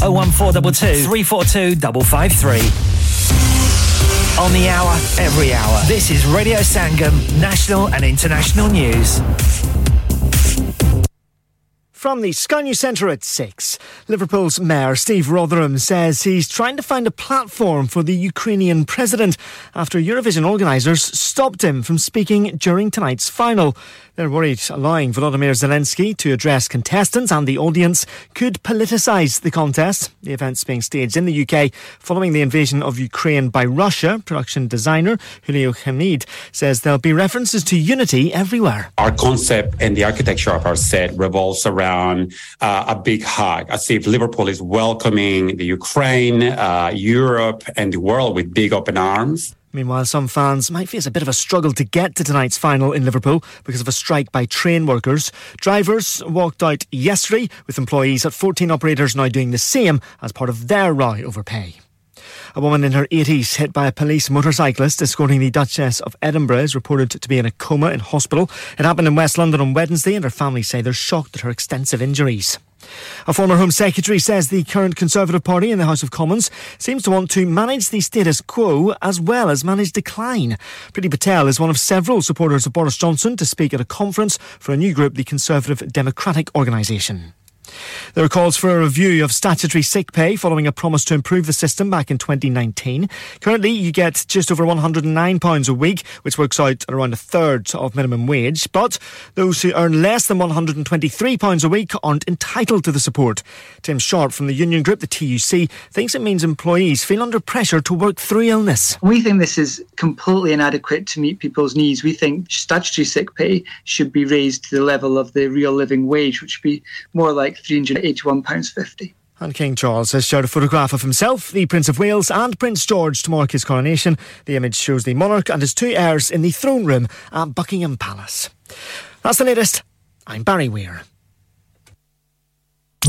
01422 342 553. On the hour, every hour. This is Radio Sangam, national and international news. From the Sky News Centre at 6, Liverpool's Mayor Steve Rotheram says he's trying to find a platform for the Ukrainian president after Eurovision organisers stopped him from speaking during tonight's final. They're worried allowing Volodymyr Zelensky to address contestants and the audience could politicise the contest. The event's being staged in the UK following the invasion of Ukraine by Russia. Production designer Julio Hamid says there'll be references to unity everywhere. Our concept and the architecture of our set revolves around uh, a big hug, as if Liverpool is welcoming the Ukraine, uh, Europe, and the world with big open arms. Meanwhile, some fans might face a bit of a struggle to get to tonight's final in Liverpool because of a strike by train workers. Drivers walked out yesterday, with employees at 14 operators now doing the same as part of their row over pay. A woman in her 80s hit by a police motorcyclist escorting the Duchess of Edinburgh is reported to be in a coma in hospital. It happened in West London on Wednesday, and her family say they're shocked at her extensive injuries. A former Home Secretary says the current Conservative Party in the House of Commons seems to want to manage the status quo as well as manage decline. Priti Patel is one of several supporters of Boris Johnson to speak at a conference for a new group, the Conservative Democratic Organisation. There are calls for a review of statutory sick pay following a promise to improve the system back in 2019. Currently, you get just over £109 a week, which works out at around a third of minimum wage. But those who earn less than £123 a week aren't entitled to the support. Tim Sharp from the union group, the TUC, thinks it means employees feel under pressure to work through illness. We think this is completely inadequate to meet people's needs. We think statutory sick pay should be raised to the level of the real living wage, which would be more like £381.50. And King Charles has shared a photograph of himself, the Prince of Wales, and Prince George to mark his coronation. The image shows the monarch and his two heirs in the throne room at Buckingham Palace. That's the latest. I'm Barry Weir.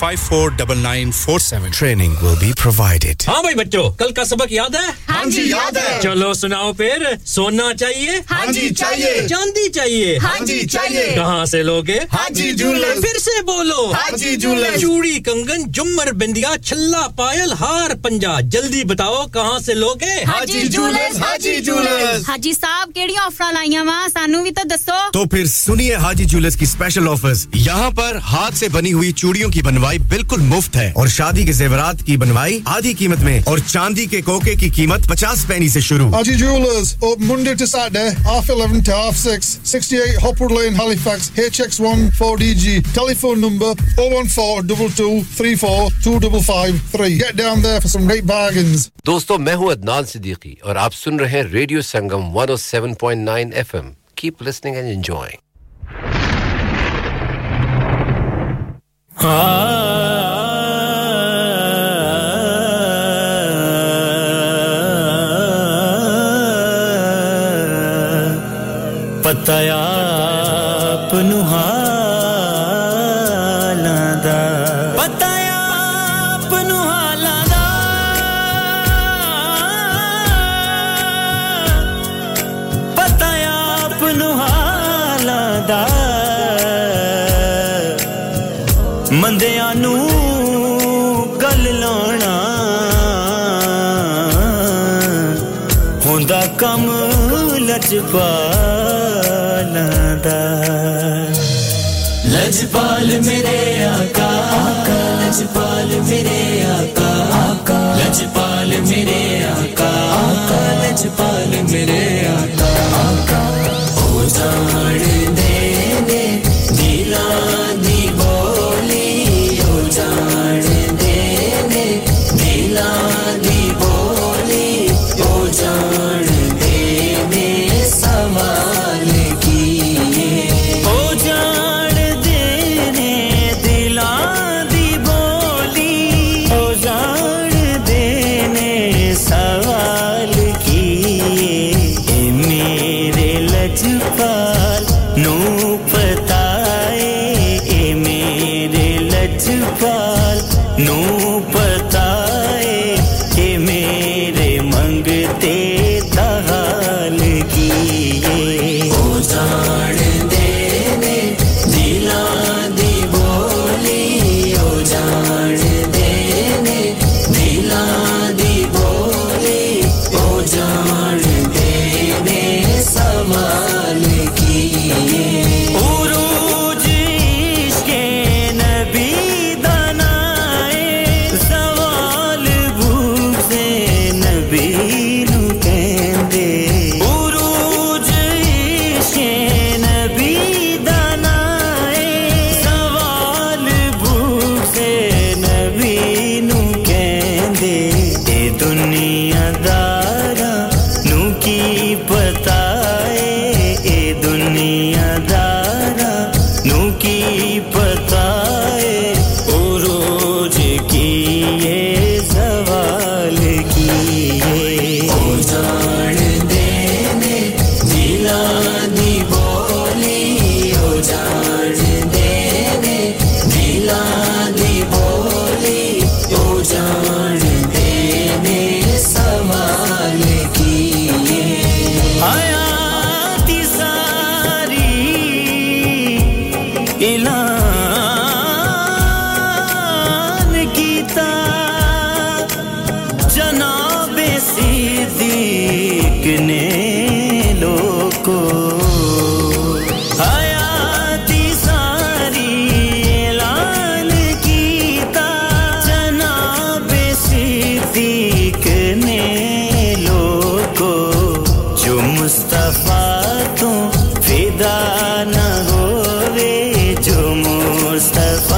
five four double nine four seven training ہاں بھائی بچوں کل کا سبق یاد ہے ہاں جی یاد ہے چلو سناؤ پھر سونا چاہیے ہاں جی چاہیے چاندی چاہیے ہاں جی چاہیے کہاں سے لوگے ہاں جی جولر پھر سے بولو ہاں جی جولر چوڑی کنگن جمر بندیا چھلا پائل ہار پنجا جلدی بتاؤ کہاں سے لوگے ہاں جی جولر ہاں جی جولر ہاں جی صاحب کیڑی آفر لائی وا سانو بھی تو دسو تو پھر سنیے ہاجی جولرز کی اسپیشل آفرز یہاں پر ہاتھ سے بنی ہوئی چوڑیوں کی بنوا بنوائی بالکل مفت ہے اور شادی کے زیورات کی بنوائی آدھی قیمت میں اور چاندی کے کوکے کی قیمت پچاس پینی سے شروع۔ دوستوں میں ہوں عدنان صدیقی اور آپ سن رہے ہیں ریڈیو سنگم 107.9 ونٹ نائن کیپ لسنگ پتیا لجپال لجپال میرے آقا آقا لجپال میرے آقا آقا لجپال میرے آقا آقا لجپال Mustafa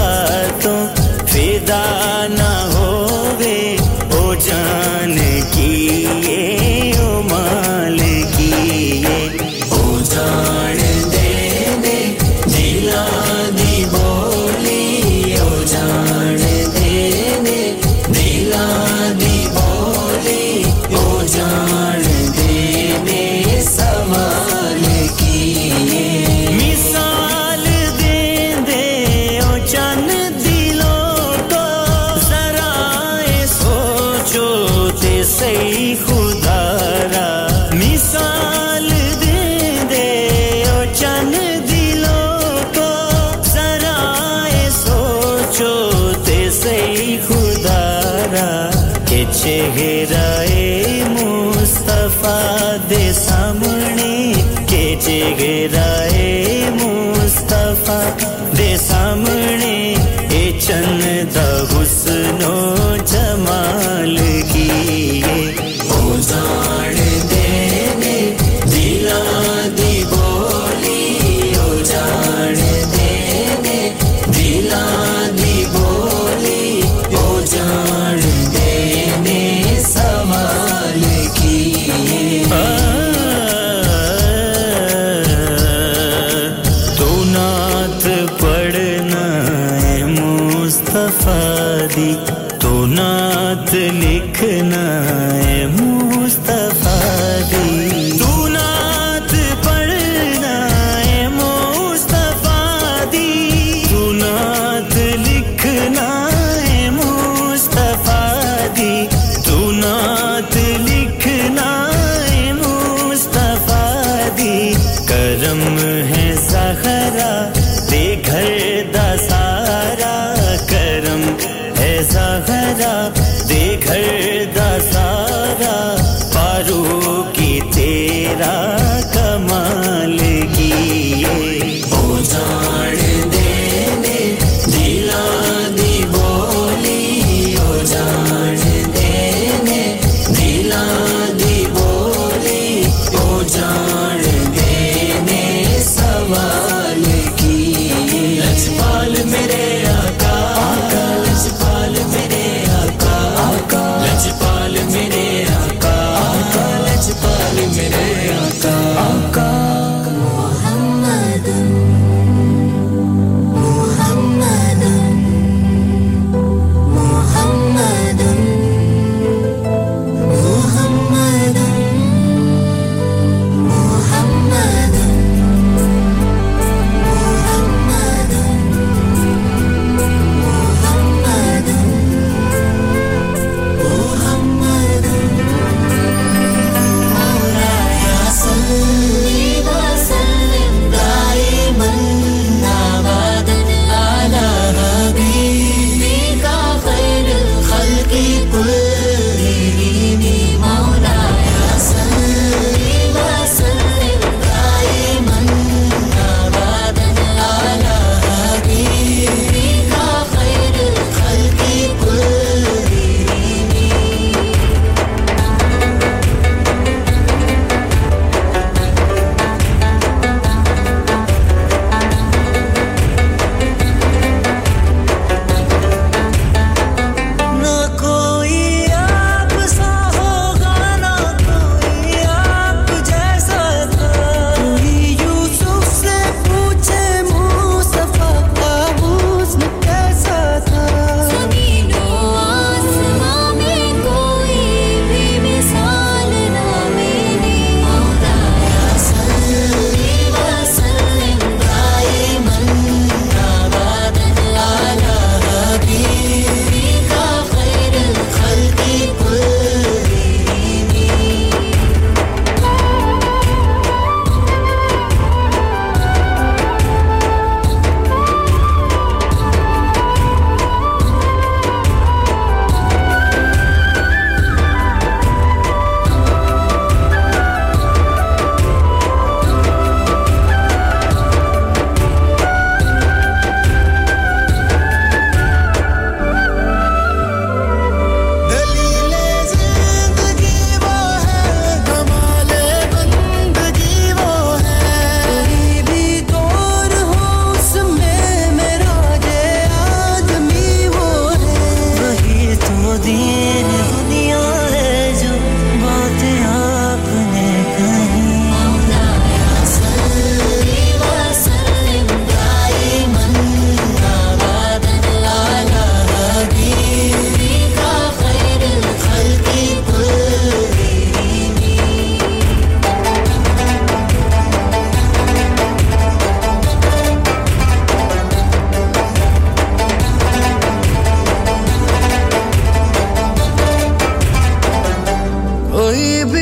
baby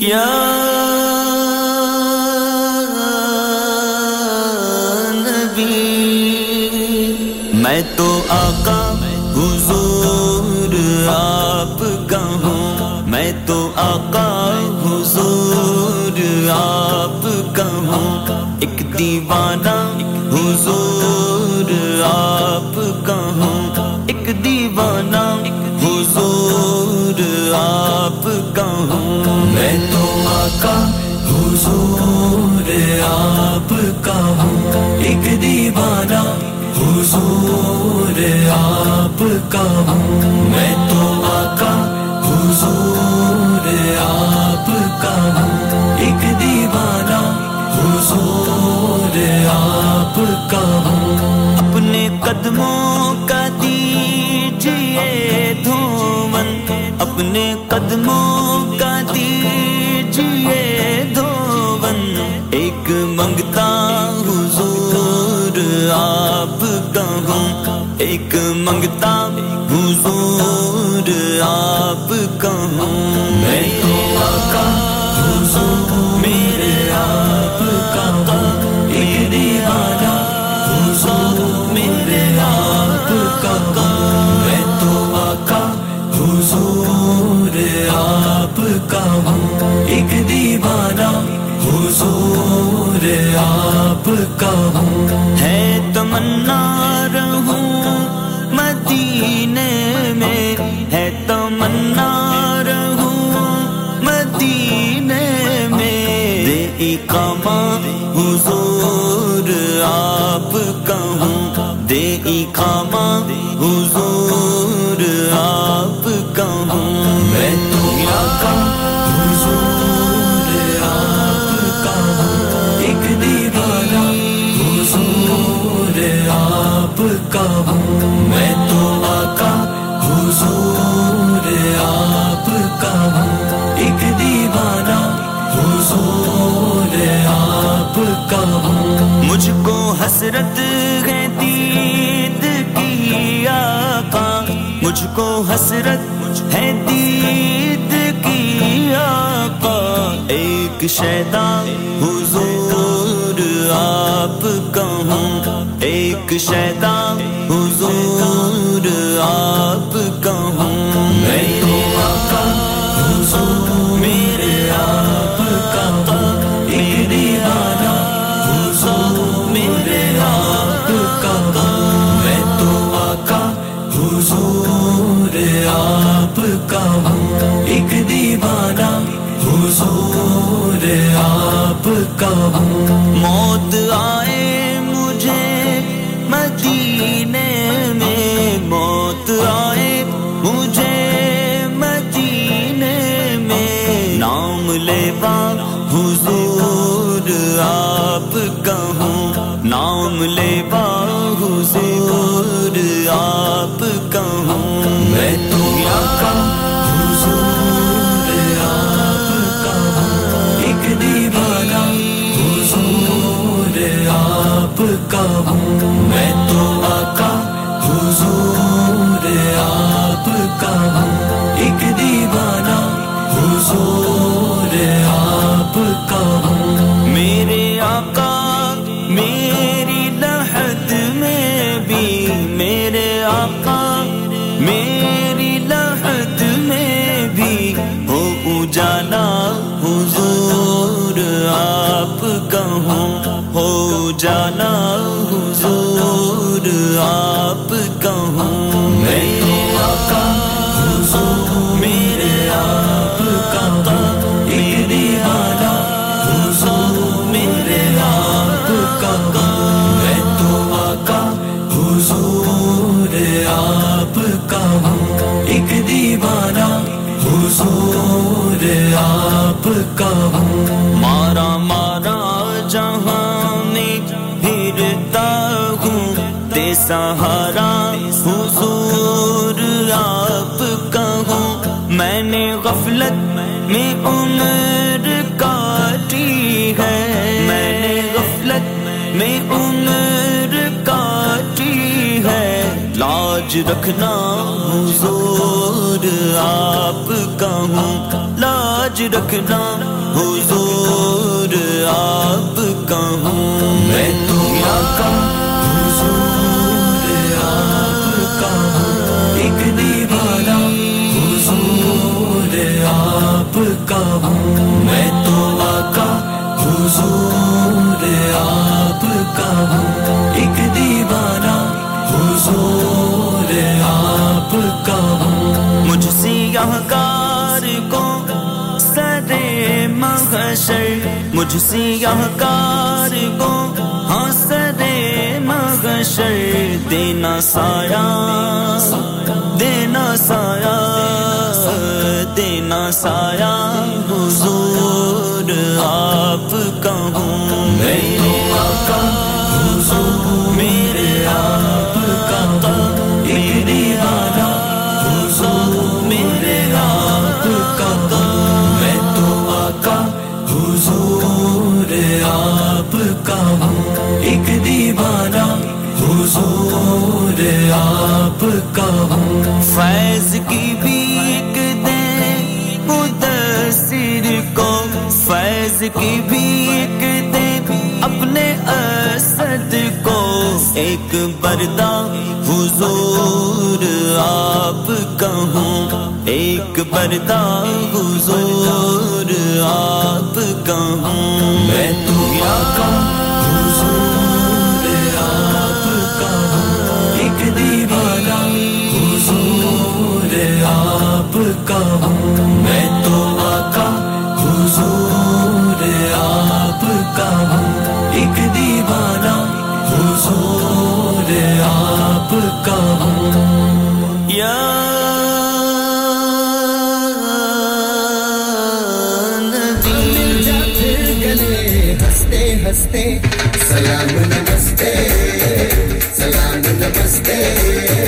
یا میں تو آقا، حضور آپ کا ہوں۔ میں تو آقا، حضور آپ کا ہوں۔ ایک دیوانہ، حضور آپ کا ہوں۔ آقا حضور آپ کا ہوں۔ ایک دیوانہ حضور آپ کا ہوں۔ میں تو آقا حضور آپ کا ہوں۔ ایک دیوانہ حضور آپ کا ہوں۔ اپنے قدموں کا دیجیے دھومن۔ اپنے قدموں کا دیجیے دھومن ایک منگتا حضور، آپ کا ہوں ایک منگتا حضور، آپ کا ہوں میں تو آقا، حضور میرے آپ کا ہوں ایک دیوانہ، حضور میرے آپ کا میں تو آقا، حضور آپ کا ہوں حضور آپ کا ہوں۔ ہے تمنا رہوں مدینے میں۔ ہے تمنا رہوں مدینے میں۔ دے اقامہ حضور آپ کا ہوں۔ دے اقامہ حضور آپ مجھ کو حسرت ہے دید کی آقا۔ مجھ کو حسرت ہے دید کی آقا۔ ایک شیدا حضور، آپ کا ہوں ایک شیدا حضور، آپ کا ہوں میں تو آپ کا ہوں موت آئے مجھے مدینے میں۔ موت آئے مجھے مدینے میں۔ نام لے با حضور، آپ کا ہوں نام لے با حضور، آپ کا ہوں میں تو حضور آپ کا ہوں ایک دیوانہ، حضور آپ کا ہوں میرے آقا، میری لحد میں بھی میرے آقا، میری لحد میں بھی ہو اجالا۔ حضور آپ کا ہوں ہو جانا حضور آپ میں نے غفلت میں عمر کاٹی ہے۔ میں نے غفلت میں عمر کاٹی ہے۔ لاج رکھنا حضور، آپ کا ہوں۔ لاج رکھنا حضور، آپ کا ہوں۔ میں تمہارا مجھ سے یہکار کو سر مغشر مجھ سے کار کو ہاں سر محشر، دینا سایہ دینا سایہ دینا سایہ حضور آپ کا ہوں۔ میں آپ کا ہوں۔ فیض کی بھی ایک دے مدثر کو فیض کی بھی ایک دے اپنے اسد کو۔ ایک بردہ حضور آپ کا ہوں۔ ایک بردہ حضور آپ کا ہوں۔ میں تو آپ کا ہوں یا سلام نمستے سلام نمستے۔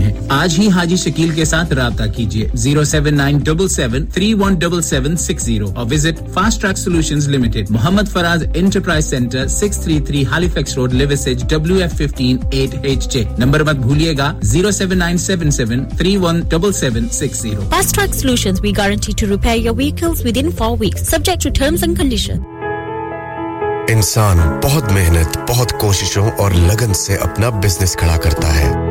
ہیں۔ آج ہی حاجی شکیل کے ساتھ رابطہ کیجیے۔ Zero seven nine double seven three one double seven six zero اور visit fast track solution limited. Muhammad Faraz enterprise centre six three three Halifax road لیوسج W F fifteen eight H J number مت بھولیے گا۔ Zero seven nine seven seven three one double seven six zero. Fast track solution we guarantee to repair your vehicles within four weeks subject to terms and condition انسان بہت محنت بہت کوششوں اور لگن سے اپنا بزنس کھڑا کرتا ہے۔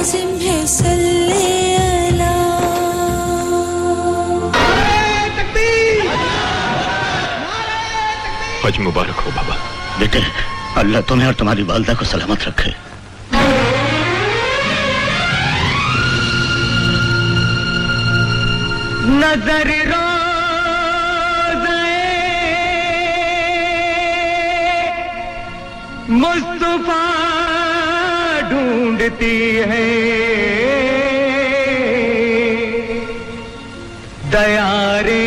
لازم ہے حج مبارک ہو بابا۔ بیٹے اللہ تمہیں اور تمہاری والدہ کو سلامت رکھے۔ نظر مصطفیٰ ڈھونڈتی ہے۔ دیارے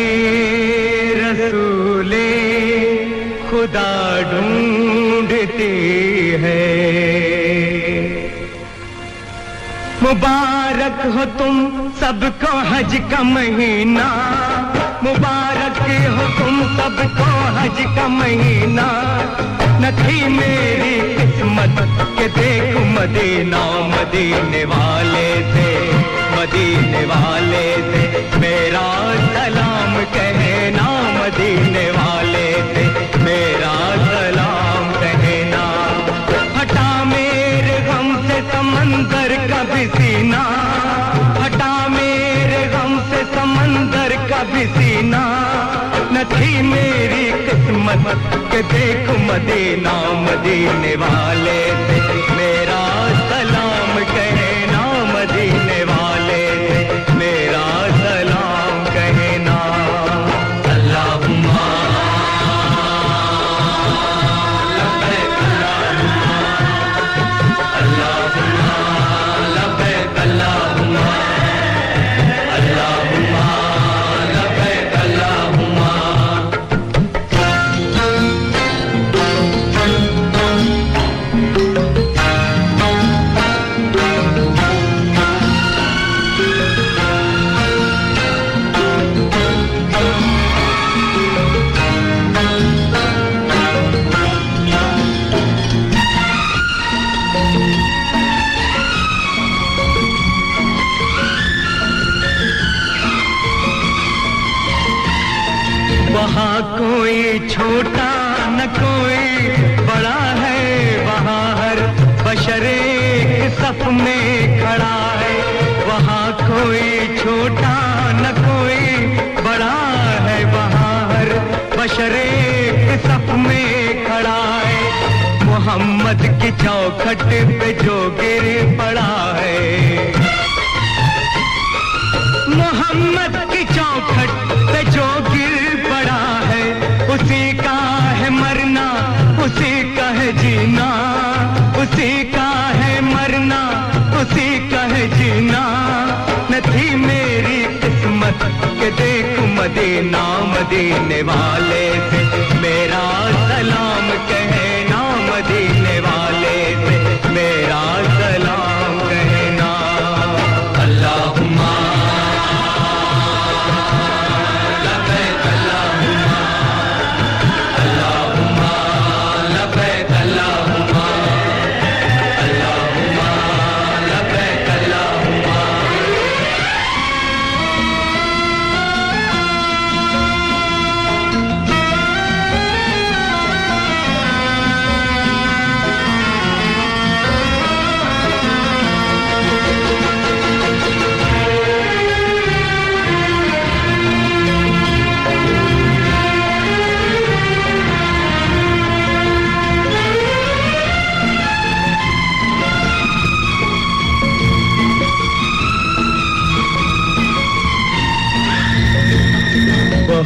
رسول خدا ڈھونڈتی ہے۔ مبارک ہو تم سب کو حج کا مہینہ۔ مبارک ہو تم سب کو حج کا مہینہ۔ نہ میری قسمت کہ دیکھ مدینہ مدینے والے تھے مدینے والے تھے میرا سلام کہنا مدینے والے تھے میرا سلام کہنا ہٹا میرے غم سے سمندر کا بھی ہٹا میرے غم سے سمندر کا بھی نہیں میری قسمت رحمت کہ دیکھ مدینہ مدینے والے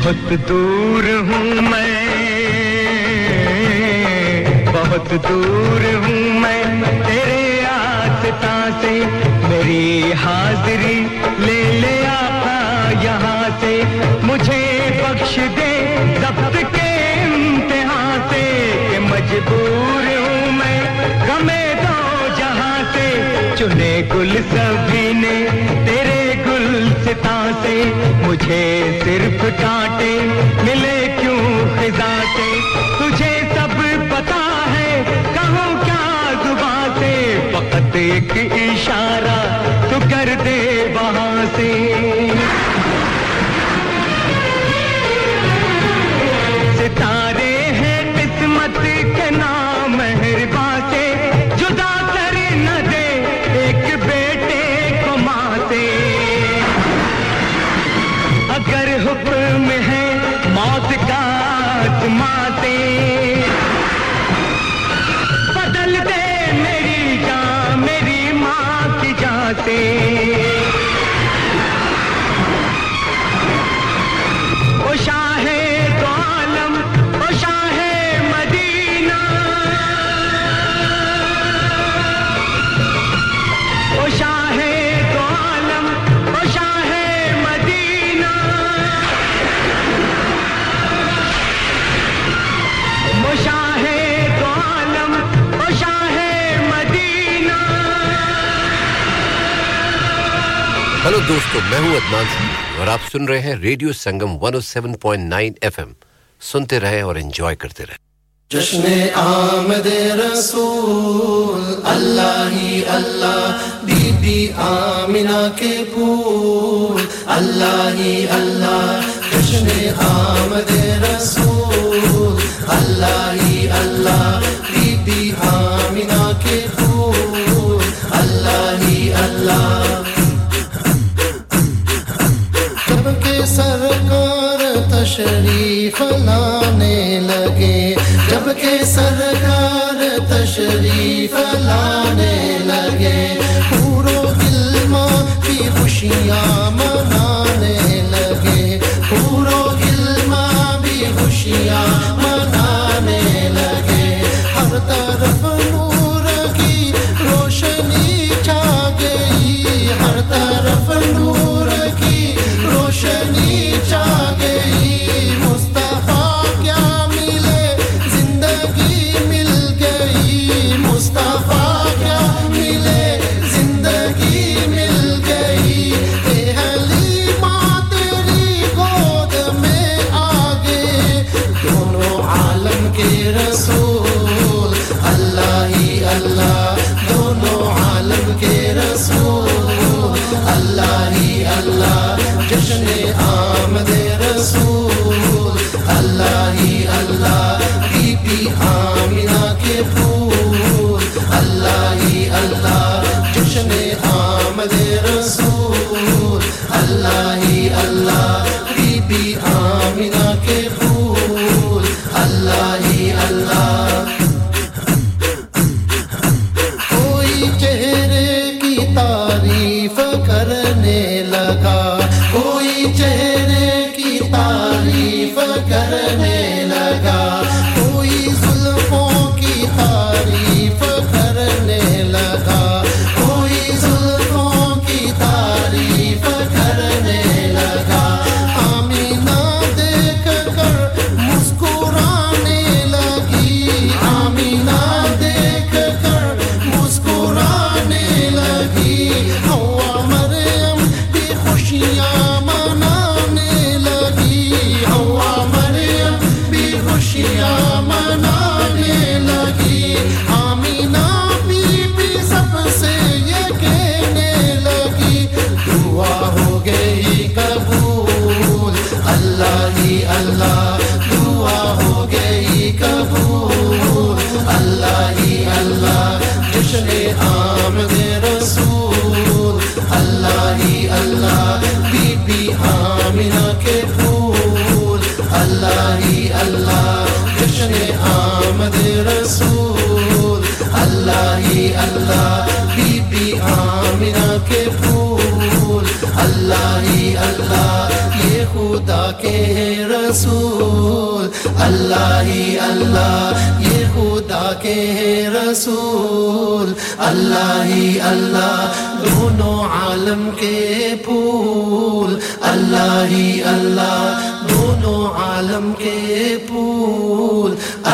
بہت دور ہوں میں۔ بہت دور ہوں میں۔ تیرے آستا سے میری حاضری لے لے آقا یہاں سے۔ مجھے بخش دے ضبط کے امتحان سے مجبور ہوں میں۔ گمے دو جہاں سے چنے گل سبھی نے۔ خطا سے مجھے صرف کانٹے ملے کیوں خزاں سے تجھے سب پتا ہے، کہوں کیا زباں سے فقط ایک اشارہ تو کر دے وہاں سے۔ ہلو دوستو، میں ہوں عدنان اور آپ سن رہے ہیں ریڈیو سنگم 107.9 ایف ایم سنتے رہے اور انجوائے کرتے رہے جشن آمد رسول، اللہ ہی اللہ، بی بی آمینہ کے پھول، اللہ ہی اللہ۔ جشن آمد رسول، اللہ ہی اللہ۔ لانے لگے جبکہ سرکار تشریف لانے لگے۔ پورو دل ماں کی خوشیاں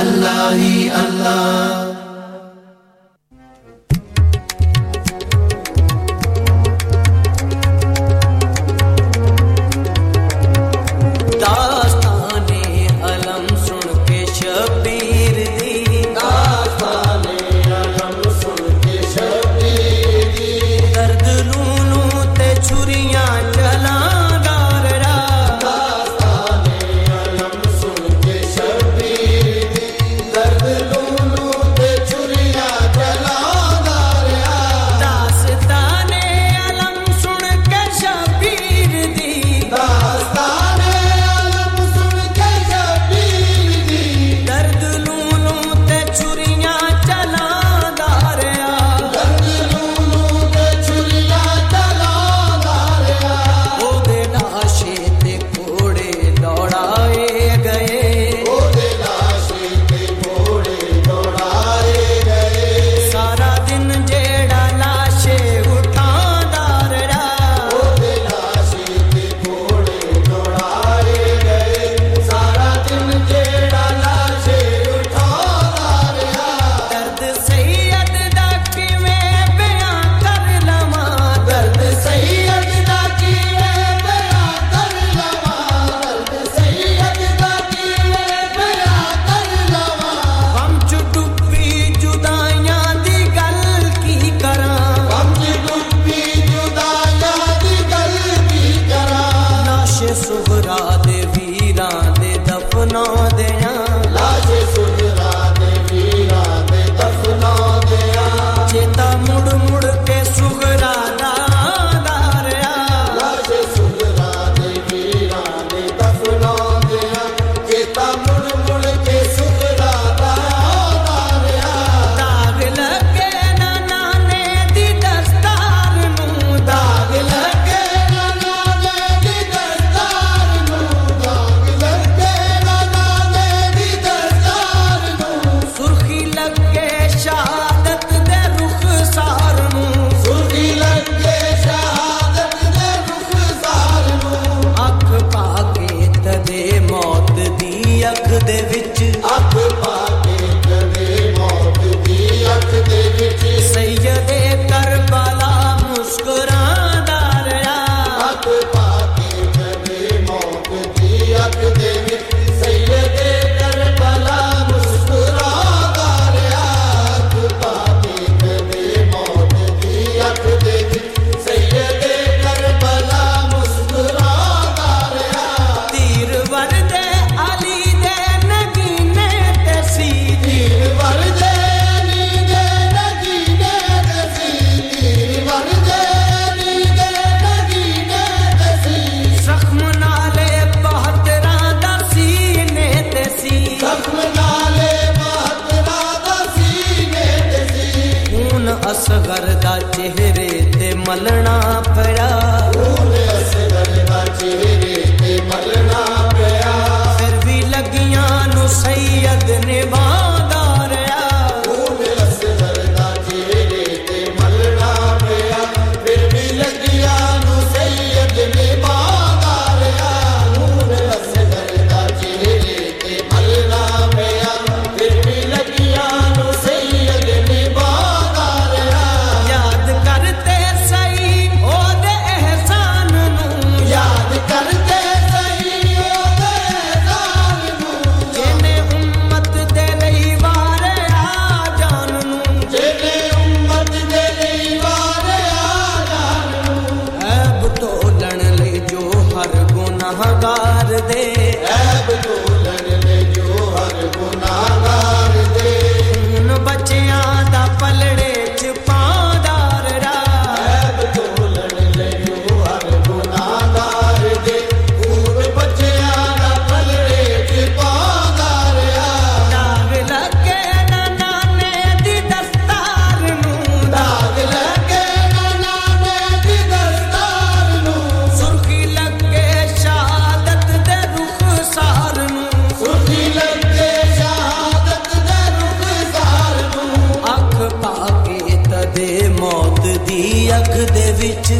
اللہ ہی اللہ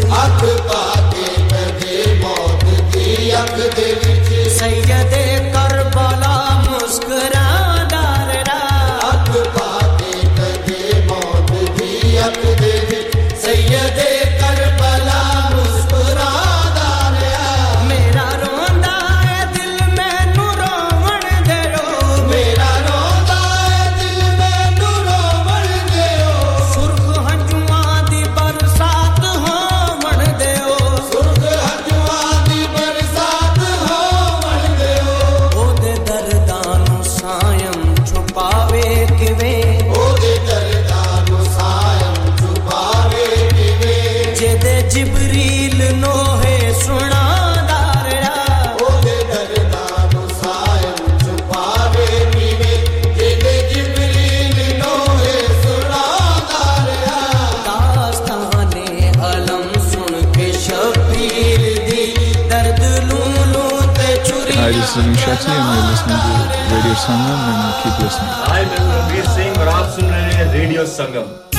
to جبریل نوہے سنا Radio Sangam and keep listening. I'm Singh راب سن رہے ہیں ریڈیو سنگم